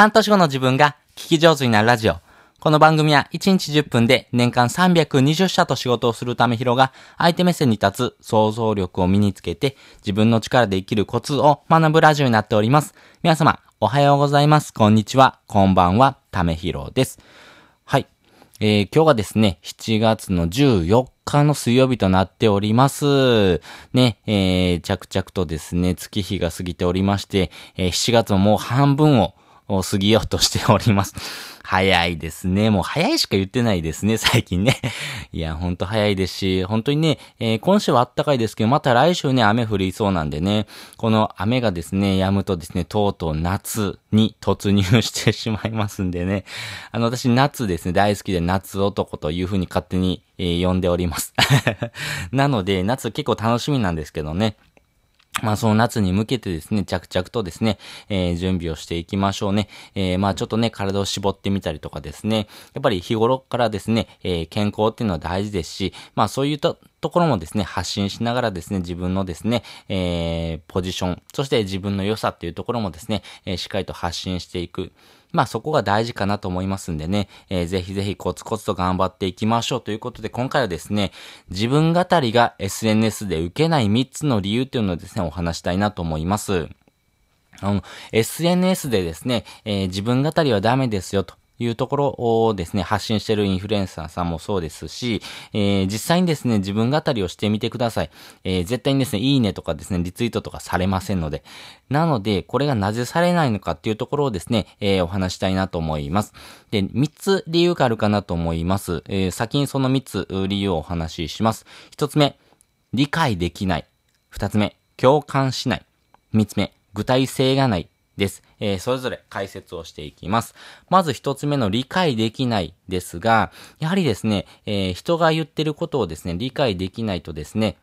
半年後の自分が聞き上手になるラジオ。この番組は1日10分で年間320社と仕事をするためひろが相手目線に立つ想像力を身につけて自分の力で生きるコツを学ぶラジオになっております。皆様、おはようございます。こんにちは。こんばんは。ためひろです。はい。えー、今日がですね、7月の14日の水曜日となっております。ね、えー、着々とですね、月日が過ぎておりまして、えー、7月ももう半分をを過ぎようとしております。早いですね。もう早いしか言ってないですね、最近ね。いや、ほんと早いですし、本当にね、えー、今週は暖かいですけど、また来週ね、雨降りそうなんでね、この雨がですね、止むとですね、とうとう夏に突入してしまいますんでね。あの、私夏ですね、大好きで夏男という風に勝手に、えー、呼んでおります。なので、夏結構楽しみなんですけどね。まあその夏に向けてですね、着々とですね、えー、準備をしていきましょうね。えー、まあちょっとね、体を絞ってみたりとかですね、やっぱり日頃からですね、えー、健康っていうのは大事ですし、まあそういったところもですね、発信しながらですね、自分のですね、えー、ポジション、そして自分の良さっていうところもですね、えー、しっかりと発信していく。まあそこが大事かなと思いますんでね、えー、ぜひぜひコツコツと頑張っていきましょうということで、今回はですね、自分語りが SNS で受けない3つの理由というのをですね、お話したいなと思います。あの、SNS でですね、えー、自分語りはダメですよと。いうところをですね、発信してるインフルエンサーさんもそうですし、えー、実際にですね、自分語りをしてみてください。えー、絶対にですね、いいねとかですね、リツイートとかされませんので。なので、これがなぜされないのかっていうところをですね、えー、お話したいなと思います。で、3つ理由があるかなと思います。えー、先にその3つ理由をお話しします。1つ目、理解できない。2つ目、共感しない。3つ目、具体性がない。です。えー、それぞれ解説をしていきます。まず一つ目の理解できないですが、やはりですね、えー、人が言ってることをですね、理解できないとですね、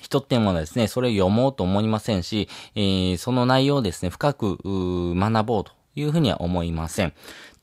人ってものはですね、それを読もうと思いませんし、えー、その内容をですね、深く学ぼうというふうには思いません。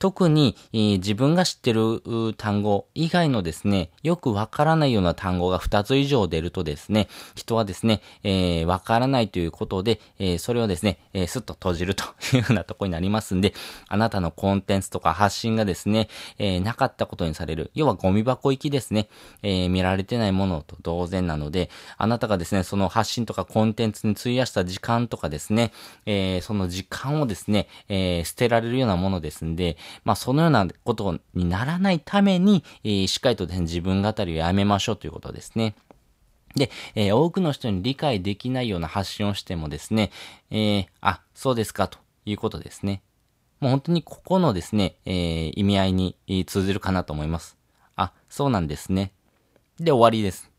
特に、えー、自分が知ってる単語以外のですね、よくわからないような単語が2つ以上出るとですね、人はですね、えー、わからないということで、えー、それをですね、えー、すっと閉じるというようなとこになりますんで、あなたのコンテンツとか発信がですね、えー、なかったことにされる。要はゴミ箱行きですね。え、見られてないものと同然なので、あなたがですね、その発信とかコンテンツに費やした時間とかですね、え、その時間をですね、え、捨てられるようなものですんで、まあ、そのようなことにならないために、えー、しっかりとですね、自分語りをやめましょうということですね。で、えー、多くの人に理解できないような発信をしてもですね、えー、あ、そうですかということですね。もう本当にここのですね、えー、意味合いに通じるかなと思います。あ、そうなんですね。で、終わりです。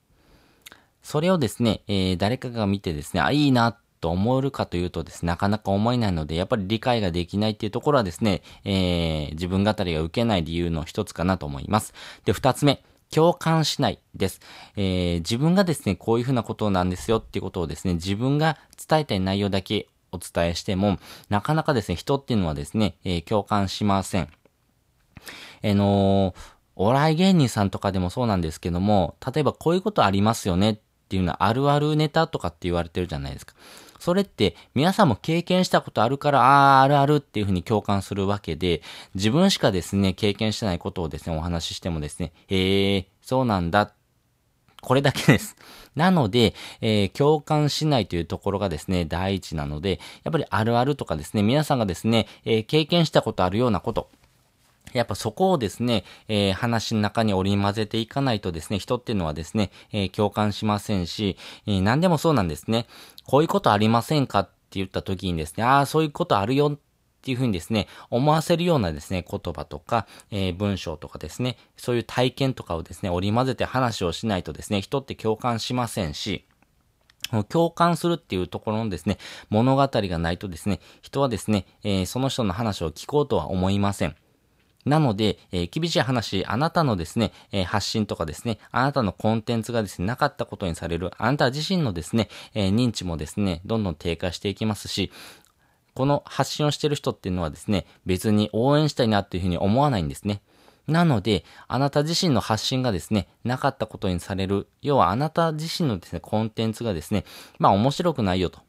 それをですね、えー、誰かが見てですね、あ、いいなと思えるかというとですね、なかなか思えないので、やっぱり理解ができないっていうところはですね、えー、自分語りが受けない理由の一つかなと思います。で、二つ目。共感しないです。えー、自分がですね、こういうふうなことなんですよっていうことをですね、自分が伝えたい内容だけお伝えしても、なかなかですね、人っていうのはですね、えー、共感しません。あのー、お笑い芸人さんとかでもそうなんですけども、例えばこういうことありますよねっていうのはあるあるネタとかって言われてるじゃないですか。それって皆さんも経験したことあるから、ああ、あるあるっていうふうに共感するわけで、自分しかですね、経験してないことをですね、お話ししてもですね、へえ、そうなんだ。これだけです。なので、えー、共感しないというところがですね、第一なので、やっぱりあるあるとかですね、皆さんがですね、えー、経験したことあるようなこと、やっぱそこをですね、えー、話の中に織り交ぜていかないとですね、人っていうのはですね、えー、共感しませんし、えー、何でもそうなんですね。こういうことありませんかって言った時にですね、ああ、そういうことあるよっていうふうにですね、思わせるようなですね、言葉とか、えー、文章とかですね、そういう体験とかをですね、織り交ぜて話をしないとですね、人って共感しませんし、共感するっていうところのですね、物語がないとですね、人はですね、えー、その人の話を聞こうとは思いません。なので、えー、厳しい話、あなたのですね、えー、発信とかですね、あなたのコンテンツがですね、なかったことにされる、あなた自身のですね、えー、認知もですね、どんどん低下していきますし、この発信をしてる人っていうのはですね、別に応援したいなっていうふうに思わないんですね。なので、あなた自身の発信がですね、なかったことにされる。要はあなた自身のですね、コンテンツがですね、まあ面白くないよと。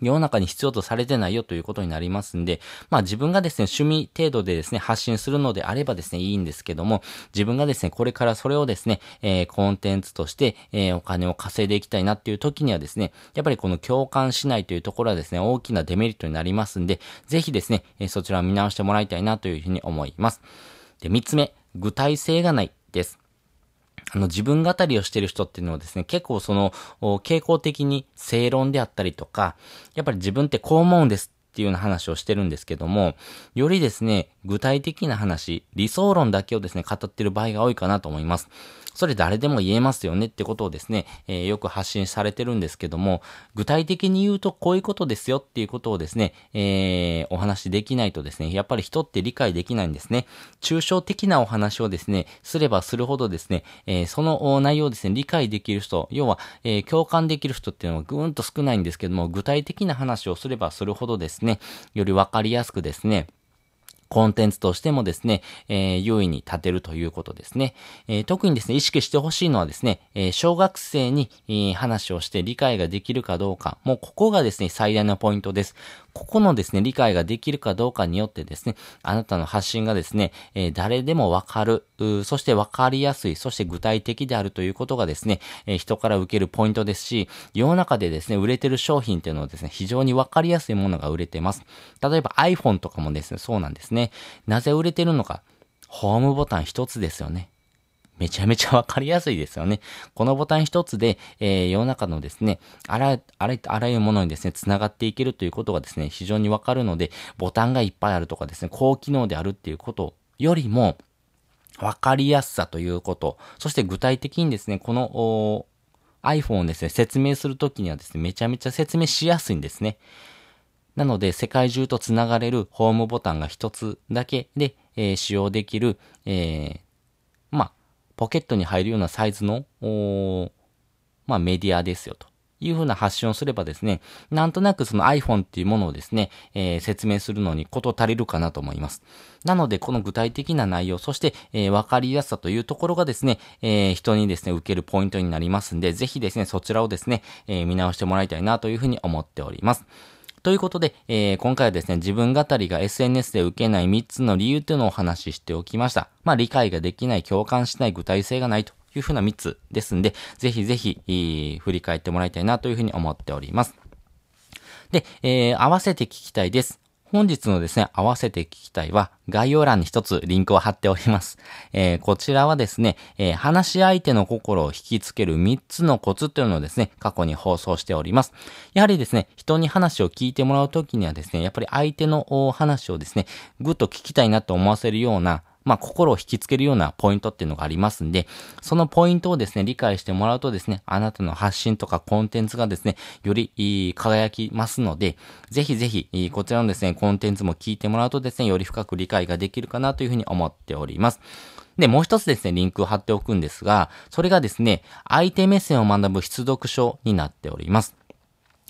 世の中に必要とされてないよということになりますんで、まあ自分がですね、趣味程度でですね、発信するのであればですね、いいんですけども、自分がですね、これからそれをですね、えー、コンテンツとして、えー、お金を稼いでいきたいなっていう時にはですね、やっぱりこの共感しないというところはですね、大きなデメリットになりますんで、ぜひですね、えー、そちらを見直してもらいたいなというふうに思います。で、三つ目、具体性がないです。あの、自分語りをしてる人っていうのはですね、結構その、傾向的に正論であったりとか、やっぱり自分ってこう思うんですっていうような話をしてるんですけども、よりですね、具体的な話、理想論だけをですね、語ってる場合が多いかなと思います。それ誰でも言えますよねってことをですね、えー、よく発信されてるんですけども、具体的に言うとこういうことですよっていうことをですね、えー、お話できないとですね、やっぱり人って理解できないんですね。抽象的なお話をですね、すればするほどですね、えー、その内容をですね、理解できる人、要は、えー、共感できる人っていうのはぐーんと少ないんですけども、具体的な話をすればするほどですね、より分かりやすくですね、コンテンツとしてもですね、えー、優位に立てるということですね。えー、特にですね、意識してほしいのはですね、えー、小学生に、えー、話をして理解ができるかどうか、もうここがですね、最大のポイントです。ここのですね、理解ができるかどうかによってですね、あなたの発信がですね、えー、誰でもわかる、そしてわかりやすい、そして具体的であるということがですね、えー、人から受けるポイントですし、世の中でですね、売れてる商品っていうのはですね、非常にわかりやすいものが売れてます。例えば iPhone とかもですね、そうなんですね。ねなぜ売れてるのか。ホームボタン一つですよね。めちゃめちゃわかりやすいですよね。このボタン一つで、えー、世の中のですね、あら、あら、あらゆるものにですね、繋がっていけるということがですね、非常にわかるので、ボタンがいっぱいあるとかですね、高機能であるっていうことよりも、わかりやすさということ、そして具体的にですね、この iPhone をですね、説明するときにはですね、めちゃめちゃ説明しやすいんですね。なので、世界中と繋がれるホームボタンが一つだけで、えー、使用できる、えー、まあ、ポケットに入るようなサイズの、まあ、メディアですよと。いうふうな発信をすればですね、なんとなくその iPhone っていうものをですね、えー、説明するのにこと足りるかなと思います。なので、この具体的な内容、そして、えー、わかりやすさというところがですね、えー、人にですね、受けるポイントになりますんで、ぜひですね、そちらをですね、え見直してもらいたいなというふうに思っております。ということで、えー、今回はですね、自分語りが SNS で受けない3つの理由というのをお話ししておきました。まあ、理解ができない、共感しない、具体性がないというふうな3つですんで、ぜひぜひ、振り返ってもらいたいなというふうに思っております。で、えー、合わせて聞きたいです。本日のですね、合わせて聞きたいは、概要欄に一つリンクを貼っております。えー、こちらはですね、えー、話し相手の心を引きつける3つのコツというのをですね、過去に放送しております。やはりですね、人に話を聞いてもらうときにはですね、やっぱり相手の話をですね、ぐっと聞きたいなと思わせるような、まあ、心を引きつけるようなポイントっていうのがありますんで、そのポイントをですね、理解してもらうとですね、あなたの発信とかコンテンツがですね、より輝きますので、ぜひぜひ、こちらのですね、コンテンツも聞いてもらうとですね、より深く理解ができるかなというふうに思っております。で、もう一つですね、リンクを貼っておくんですが、それがですね、相手目線を学ぶ出読書になっております。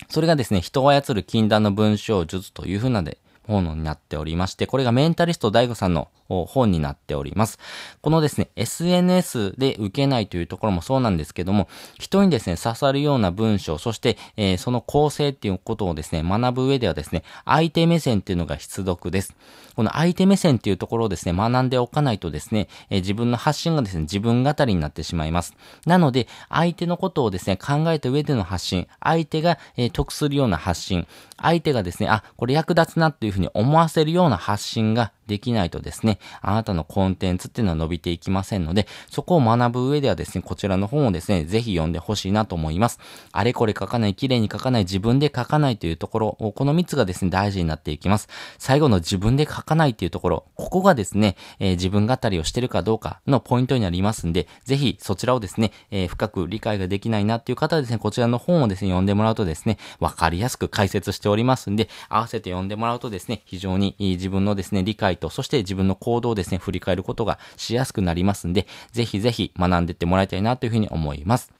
それがですね、人を操る禁断の文章術というふうなで、ものになっておりまして、これがメンタリスト DAIGO さんの本になっております。このですね、SNS で受けないというところもそうなんですけども、人にですね、刺さるような文章、そして、えー、その構成っていうことをですね、学ぶ上ではですね、相手目線っていうのが必読です。この相手目線っていうところをですね、学んでおかないとですね、えー、自分の発信がですね、自分語りになってしまいます。なので、相手のことをですね、考えた上での発信、相手が、えー、得するような発信、相手がですね、あ、これ役立つなっていうふうに思わせるような発信ができないとですね、あなたのコンテンツっていうのは伸びていきませんので、そこを学ぶ上ではですね、こちらの本をですね、ぜひ読んでほしいなと思います。あれこれ書かない、綺麗に書かない、自分で書かないというところ、この3つがですね、大事になっていきます。最後の自分で書かないっていうところ、ここがですね、えー、自分語りをしてるかどうかのポイントになりますんで、ぜひそちらをですね、えー、深く理解ができないなっていう方はですね、こちらの本をですね、読んでもらうとですね、わかりやすく解説しておりますんで、合わせて読んでもらうとですね、非常に自分のですね、理解と、そして自分の行動をですね、振り返ることがしやすくなりますんで、ぜひぜひ学んでってもらいたいなというふうに思います。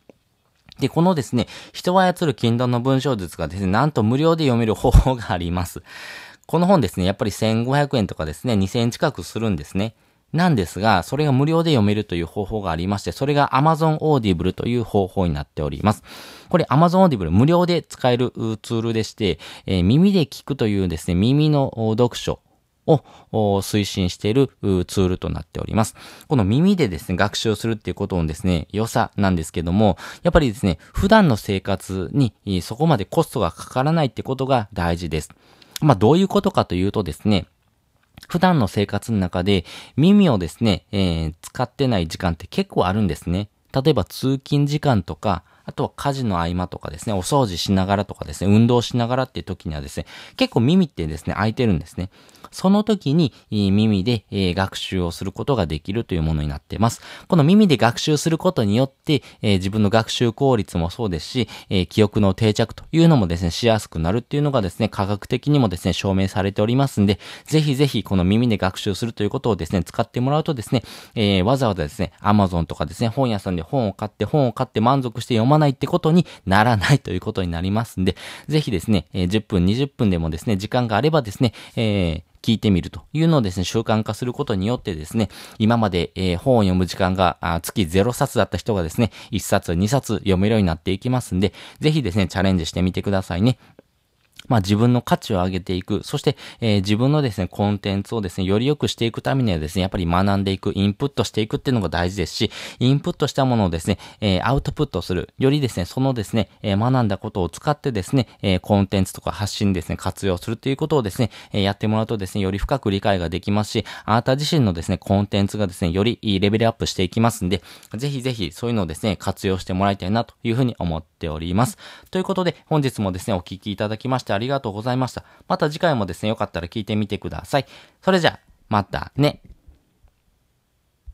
で、このですね、人を操る禁断の文章術がですね、なんと無料で読める方法があります。この本ですね、やっぱり1500円とかですね、2000円近くするんですね。なんですが、それが無料で読めるという方法がありまして、それが Amazon Audible という方法になっております。これ Amazon Audible 無料で使えるツールでして、えー、耳で聞くというですね、耳の読書を推進しているツールとなっております。この耳でですね、学習するっていうことのですね、良さなんですけども、やっぱりですね、普段の生活にそこまでコストがかからないってことが大事です。まあ、どういうことかというとですね、普段の生活の中で耳をですね、えー、使ってない時間って結構あるんですね。例えば通勤時間とか、あとは家事の合間とかですね、お掃除しながらとかですね、運動しながらっていう時にはですね、結構耳ってですね、空いてるんですね。その時に耳で学習をすることができるというものになっています。この耳で学習することによって、自分の学習効率もそうですし、記憶の定着というのもですね、しやすくなるっていうのがですね、科学的にもですね、証明されておりますんで、ぜひぜひこの耳で学習するということをですね、使ってもらうとですね、わざわざですね、Amazon とかですね、本屋さんで本を買って本を買って満足して読まないってことにならないということになりますんで、ぜひですね、えー、10分、20分でもですね、時間があればですね、えー聞いてみるというのをですね、習慣化することによってですね、今まで、えー、本を読む時間が月0冊だった人がですね、1冊、2冊読めるようになっていきますんで、ぜひですね、チャレンジしてみてくださいね。まあ自分の価値を上げていく。そして、えー、自分のですね、コンテンツをですね、より良くしていくためにはですね、やっぱり学んでいく、インプットしていくっていうのが大事ですし、インプットしたものをですね、えー、アウトプットする。よりですね、そのですね、えー、学んだことを使ってですね、えコンテンツとか発信ですね、活用するということをですね、えやってもらうとですね、より深く理解ができますし、あなた自身のですね、コンテンツがですね、よりいいレベルアップしていきますんで、ぜひぜひそういうのをですね、活用してもらいたいなというふうに思ってております。ということで、本日もですね、お聴きいただきましてありがとうございました。また次回もですね、よかったら聞いてみてください。それじゃあ、またね。